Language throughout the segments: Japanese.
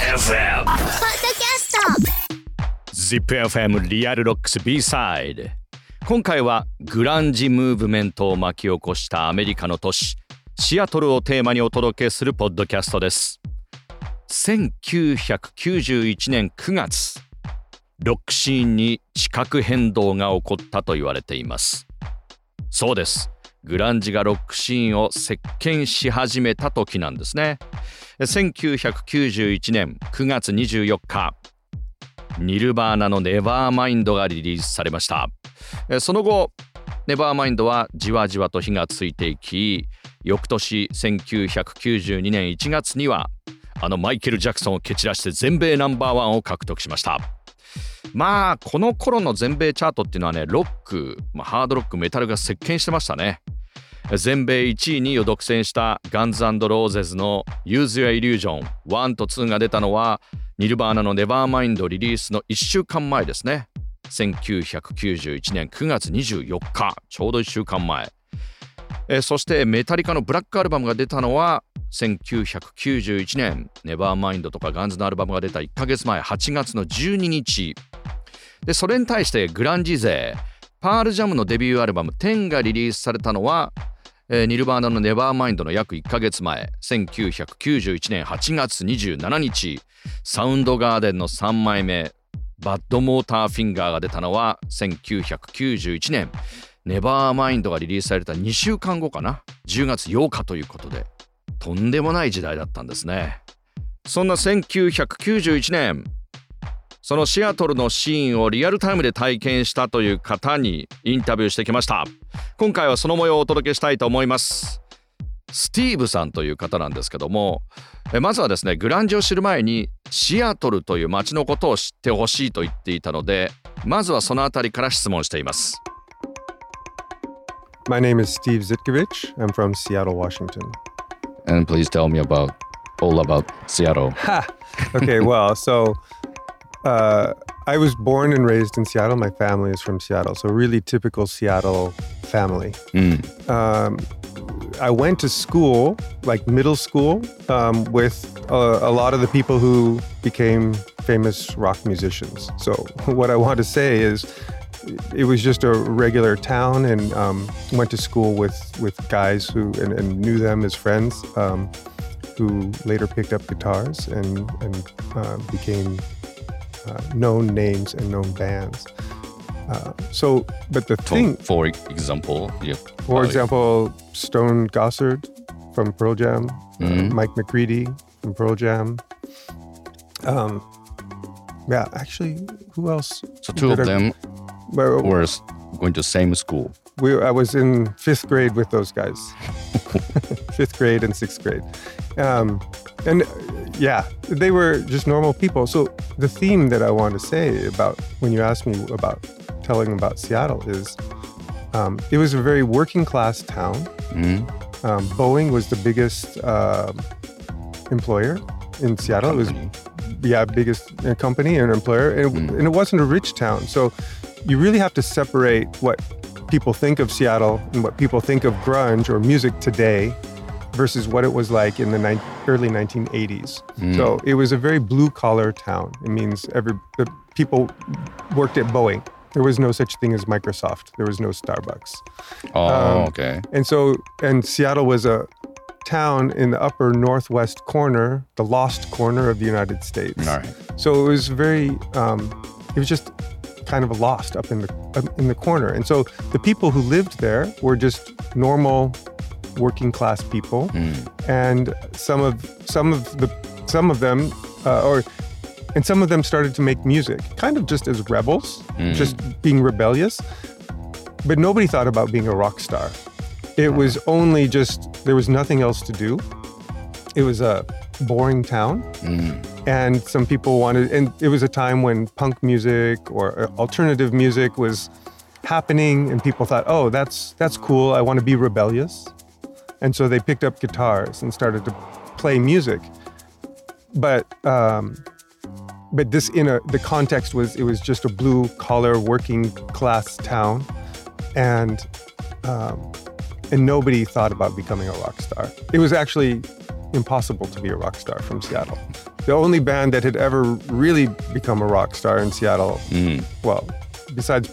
FM ポッドキャスト ZIPFM REAL ROCKS B-SIDE. 今回はグランジムーブメントを巻き起こしたアメリカの都市シアトルをテーマにお届けするポッドキャストです。1991年9月ロックシーンに地殻変動が起こったと言われています。そうです。グランジがロックシーンを席巻し始めた時なんですね1991年9月24日ニルバーナのネバーマインドがリリースされました。その後ネバーマインドはじわじわと火がついていき翌年1992年1月にはあのマイケル・ジャクソンを蹴散らして全米ナンバーワンを獲得しました。まあこの頃の全米チャートっていうのはねロック、まあ、ハードロックメタルが席巻してましたね。全米1位2位を独占したガンズローゼズの Use Your Illusion 1と2が出たのはニルバーナのネバーマインドリリースの1週間前ですね。1991年9月24日ちょうど1週間前。そしてメタリカのブラックアルバムが出たのは1991年。ネバーマインドとかガンズのアルバムが出た1ヶ月前8月の12日。でそれに対してグランジ勢パールジャムのデビューアルバム10がリリースされたのは、えーニルバーナのネバーマインドの約1ヶ月前1991年8月27日サウンドガーデンの3枚目バッドモーターフィンガーが出たのは1991年ネバーマインドがリリースされた2週間後かな？10月8日ということでとんでもない時代だったんですね。そんな1991年そのシアトルのシーンをリアルタイムで体験したという方にインタビューしてきました。今回はその模様をお届けしたいと思いますスティーブさんという方なんですけどもえまずはですねグランジを知る前にシアトルという街のことを知ってほしいと言っていたのでまずはそのあたりから質問しています My name is Steve Zitkovich. I'm from Seattle, Washington. And please tell me about all about Seattle Ha! Okay, well, so uh, I was born and raised in Seattle. My family is from Seattle, so really typical Seattle family. うん、Um, I went to school, like middle school, um, with a, a lot of the people who became famous rock musicians. So, what I want to say is, it was just a regular town, and um, went to school with with guys who and, and knew them as friends, um, who later picked up guitars and and uh, became uh, known names and known bands. Uh, so, but the for, thing for example yeah, for example, Stone Gossard from Pearl Jam, uh, Mhm. Mike McCready from Pearl Jam. Um, yeah, actually, who else? so two of I- them Well, were going to same school we, I was in fifth grade with those guys, fifth grade and sixth grade. Um, and uh, yeah, they were just normal people. So the theme that I want to say about when you ask me about telling about Seattle is um, it was a very working class town. うん、Um, Boeing was the biggest um employer in Seattle. It was yeah, biggest uh, company and employer, and, Mm. and it wasn't a rich town. So you really have to separate what people think of Seattle and what people think of grunge or music today versus what it was like in the ni- early 1980s. So it was a very blue collar town. It means every the people worked at Boeing. There was no such thing as Microsoft. There was no Starbucks. Oh, um, okay. And so, and Seattle was a town in the upper northwest corner, the lost corner of the United States. All right. So it was very, um, it was just kind of lost up in the up in the corner. And so the people who lived there were just normal working class people, mm. and some of some of the some of them uh, or and some of them started to make music, kind of just as rebels, Mm. just being rebellious. But nobody thought about being a rock star. It was only just there was nothing else to do. It was a boring town, うん、and some people wanted. And it was a time when punk music or uh, alternative music was happening, and people thought, "Oh, that's that's cool. I want to be rebellious." And so they picked up guitars and started to play music. But um, but this in a the context was it was just a blue collar working class town, and um, and nobody thought about becoming a rock star. It was actually impossible to be a rock star from Seattle. the only band that had ever really become a rock star in Seattle. Well, besides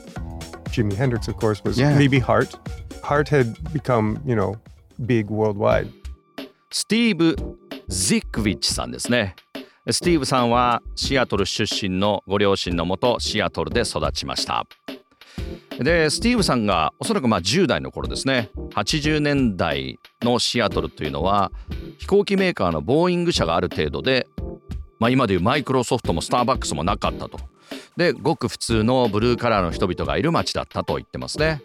Jimi Hendrix, of course, was Yeah. maybe Heart. Heart had become, you know, big worldwide. スティーブ・ジックウィッチさんですね スティーブさんはシアトル出身のご両親のもとシアトルで育ちました。でスティーブさんがおそらくまあ10代の頃ですね。80年代のシアトルというのは飛行機メーカーのボーイング社がある程度で、まあ、今でいうマイクロソフトもスターバックスもなかったと。でごく普通のブルーカラーの人々がいる街だったと言ってますね。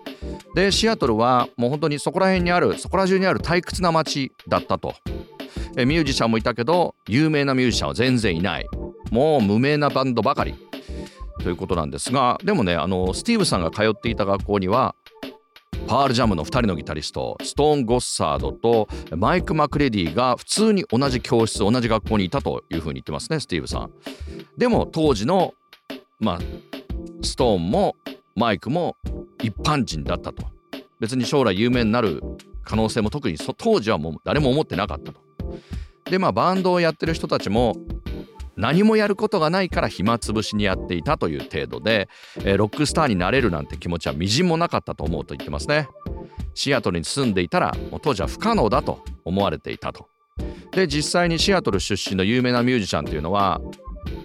でシアトルはもう本当にそこら辺にあるそこら中にある退屈な街だったと。えミュージシャンもいたけど有名なミュージシャンは全然いない。もう無名なバンドばかり。ということなんですがでもねあのスティーブさんが通っていた学校にはパールジャムの2人のギタリストストーン・ゴッサードとマイク・マクレディが普通に同じ教室同じ学校にいたというふうに言ってますねスティーブさん。でも当時のまあストーンもマイクも一般人だったと。別に将来有名になる可能性も特に当時はもう誰も思ってなかったと。でまあバンドをやってる人たちも何もやることがないから暇つぶしにやっていたという程度で、えーロックスターになれるなんて気持ちはみじんもなかったと思うと言ってますね。シアトルに住んでいたらもう当時は不可能だと思われていたと。で実際にシアトル出身の有名なミュージシャンというのは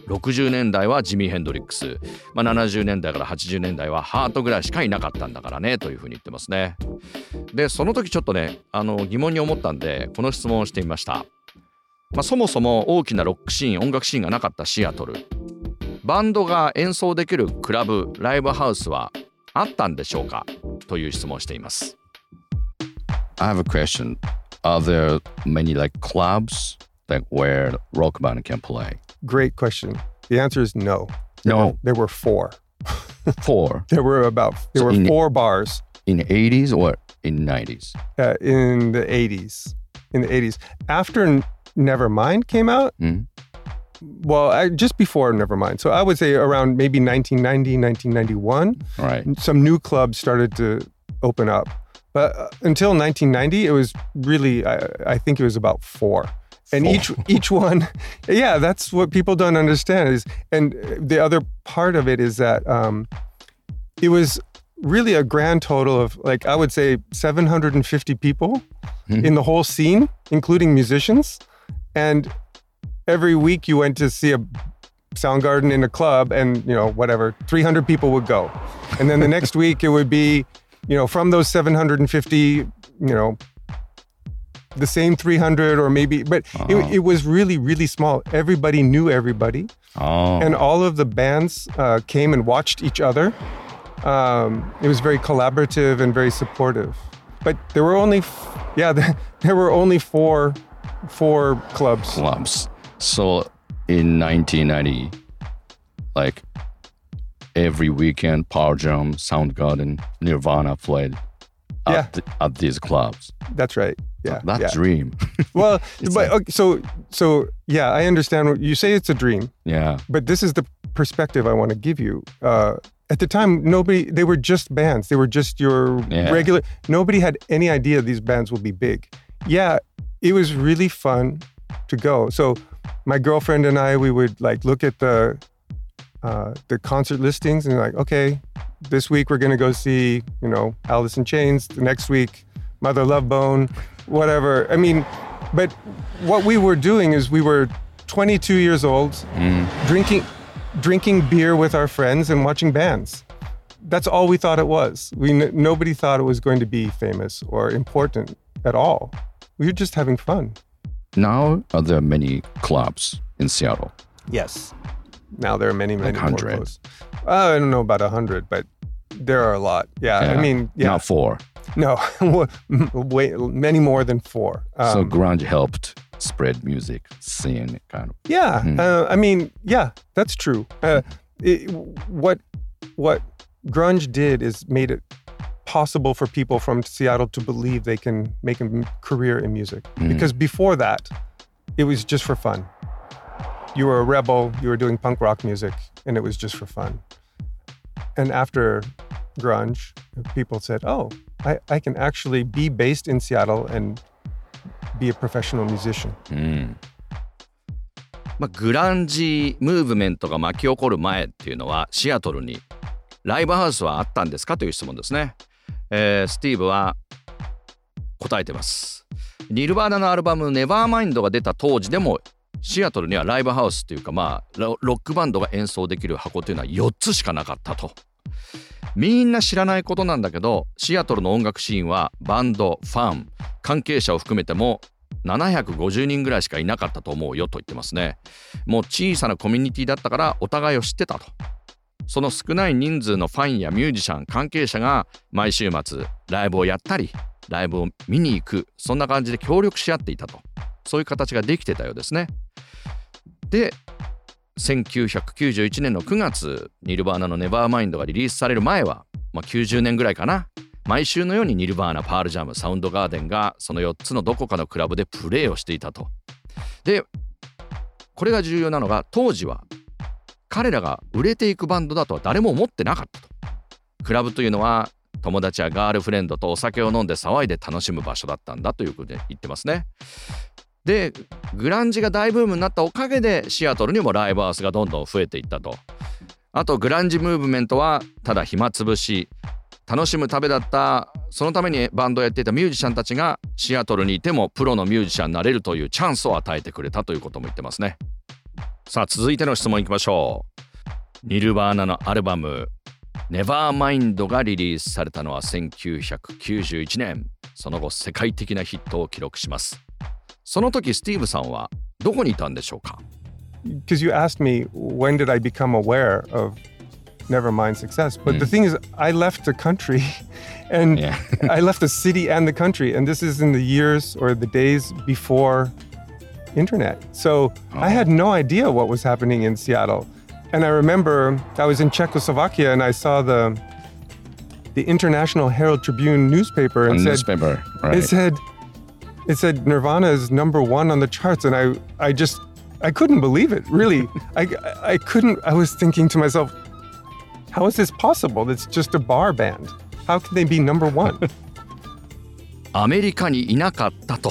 60年代はジミー・ヘンドリックス、まあ、70年代から80年代はハートぐらいしかいなかったんだからねというふうに言ってますね。でその時ちょっとねあの疑問に思ったんでこの質問をしてみました。まあ、そもそも大きなロックシーン音楽シーンがなかったシアトルバンドが演奏できるクラブライブハウスはあったんでしょうかという質問をしています I have a question. Are there many like clubs like where rock band can play? Great question. The answer is no. There No. were- there were four. Four There were about there So were four bars in the 80s or in 90s? uh, in the 80s. In the 80s. After Nevermind came out, Mm. well, I, just before Nevermind. So I would say around maybe 1990, 1991, Right. some new clubs started to open up. But uh, until 1990, it was really, I, I think it was about four. And each each one, yeah, that's what people don't understand is, and the other part of it is that um, it was really a grand total of like I would say 750 people in the whole scene, including musicians, and every week you went to see a Soundgarden in a club, and you know whatever 300 people would go, and then the next week it would be, you know, from those 750, you know, the same 300 or maybe, but it, it was really really small. Everybody knew everybody, Oh. and all of the bands uh, came and watched each other. Um, it was very collaborative and very supportive. But there were only, f- yeah, there, there were only four, four clubs. clubs. So in 1990, like every weekend, Power Jam, Soundgarden, Nirvana played at, Yeah. at these clubs. That's right. Yeah, That yeah. dream. Well, but like- okay, so so yeah, I understand what you say. It's a dream, yeah. but this is the perspective I want to give you. Uh, at the time, nobody they were just bands. They were just your Yeah. regular. Nobody had any idea these bands would be big. Yeah, it was really fun to go. So my girlfriend and I, we would like look at the uh, the concert listings and like, okay, this week we're gonna go see, you know, Alice in Chains. The next week, Mother Love Bone, whatever. I mean, but what we were doing is we were 22 years old, drinking drinking beer with our friends and watching bands. That's all we thought it was. We nobody thought it was going to be famous or important at all. Were just having fun. Now are there many clubs in Seattle? Yes. Now there are many, many more 100. close. Uh, I don't know about a hundred, but there are a lot. Yeah, I mean, yeah, Not four. no, way, many more than four. so Um, grunge helped spread music scene kind of. Yeah, Hmm. uh, I mean, yeah, that's true. Uh, it, what what grunge did is made it possible for people from Seattle to believe they can make a m- career in music. Because before that, it was just for fun. You were a rebel. You were doing punk rock music, and it was just for fun. And after grunge, people said, "Oh, I, I can actually be based in Seattle and be a professional musician." まあ、グランジムーブメントが巻き起こる前っていうのはシアトルにライブハウスはあったんですかという質問ですね、 えー、スティーブは答えてます。ニルバーナのアルバム「ネバーマインドが出た当時でもシアトルにはライブハウスっていうかまあロックバンドが演奏できる箱というのは4つしかなかったと。みんな知らないことなんだけどシアトルの音楽シーンはバンドファン関係者を含めても750人ぐらいしかいなかったと思うよと言ってますね。もう小さなコミュニティだったからお互いを知ってたと。その少ない人数のファンやミュージシャン関係者が毎週末ライブをやったりライブを見に行くそんな感じで協力し合っていたと。そういう形ができてたようですね。で1991年の9月ニルバーナのネバーマインドがリリースされる前は、まあ、90年ぐらいかな。毎週のようにニルバーナパールジャムサウンドガーデンがその4つのどこかのクラブでプレーをしていたと。でこれが重要なのが当時は彼らが売れていくバンドだとは誰も思ってなかった。とクラブというのは友達やガールフレンドとお酒を飲んで騒いで楽しむ場所だったんだということで言ってますね。でグランジが大ブームになったおかげでシアトルにもライブハウスがどんどん増えていったと。あとグランジムーブメントはただ暇つぶし楽しむためだったそのためにバンドをやっていたミュージシャンたちがシアトルにいてもプロのミュージシャンになれるというチャンスを与えてくれたということも言ってますね。さあ続いての質問いきましょうニルバーナのアルバム「ネバーマインドがリリースされたのは1991年その後世界的なヒットを記録しますその時スティーブさんはどこにいたんでしょうか Because you asked me when did I become aware of Nevermind success. But mm. the thing is, I left the country and. I left the city and the country. And this is in the years or the days before internet. So oh. I had no idea what was happening in Seattle. And I remember I was in Czechoslovakia and I saw the the International Herald Tribune newspaper and A said newspaper, right. it said it said Nirvana is number one on the charts, and I I just I couldn't believe it. Really, I I couldn't. I was thinking to myself, how is this possible? It's just a bar band. How can they be number one? アメリカにいなかったと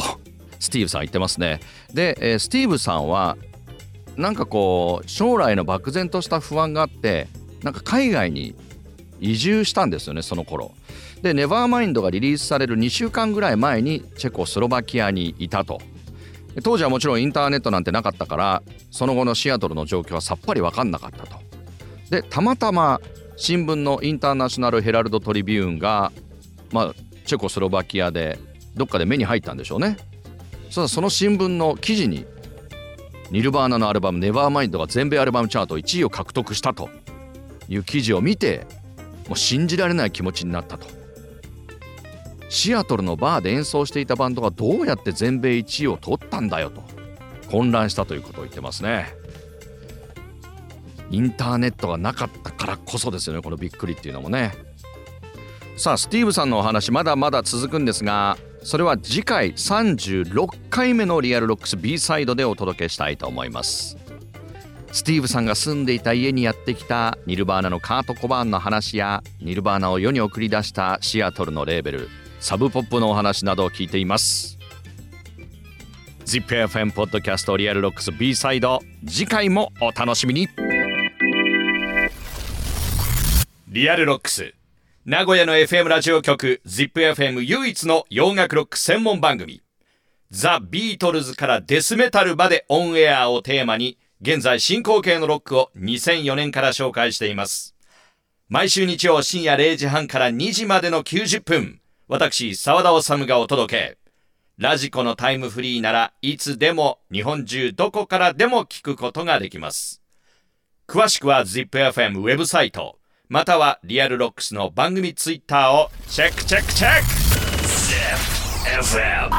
スティーブさん言ってますね。 で、えー、スティーブさんはなんかこう将来の漠然とした不安があってなんか海外に移住したんですよねその頃。で「ネバーマインドがリリースされる2週間ぐらい前にチェコスロバキアにいたと。当時はもちろんインターネットなんてなかったからその後のシアトルの状況はさっぱり分かんなかったと。でたまたま新聞のインターナショナル・ヘラルド・トリビューンがまあチェコスロバキアでどっかで目に入ったんでしょうね。そその新聞の記事にニルバーナのアルバム「ネバーマインドが全米アルバムチャート1位を獲得したという記事を見てもう信じられない気持ちになったと。シアトルのバーで演奏していたバンドがどうやって全米1位を取ったんだよと混乱したということを言ってますね。インターネットがなかったからこそですよねこのびっくりっていうのもね。さあスティーブさんのお話まだまだ続くんですがそれは次回36回目のリアルロックス B サイドでお届けしたいと思います。スティーブさんが住んでいた家にやってきたニルバーナのカート・コバーンの話やニルバーナを世に送り出したシアトルのレーベル Sub Pop のお話などを聞いています。ZIPFM ポッドキャストリアルロックス B サイド次回もお楽しみに。REAL ROCKS。名古屋の FM ラジオ局 ZIPFM 唯一の洋楽ロック専門番組ザ・ビートルズからデスメタルまでオンエアをテーマに現在進行形のロックを2004年から紹介しています毎週日曜深夜0時半から2時までの90分私、沢田治がお届け。ラジコのタイムフリーならいつでも日本中どこからでも聞くことができます。詳しくは ZIPFM ウェブサイト、または REAL ROCKS の番組ツイッターをチェックチェックチェック。ZIPFM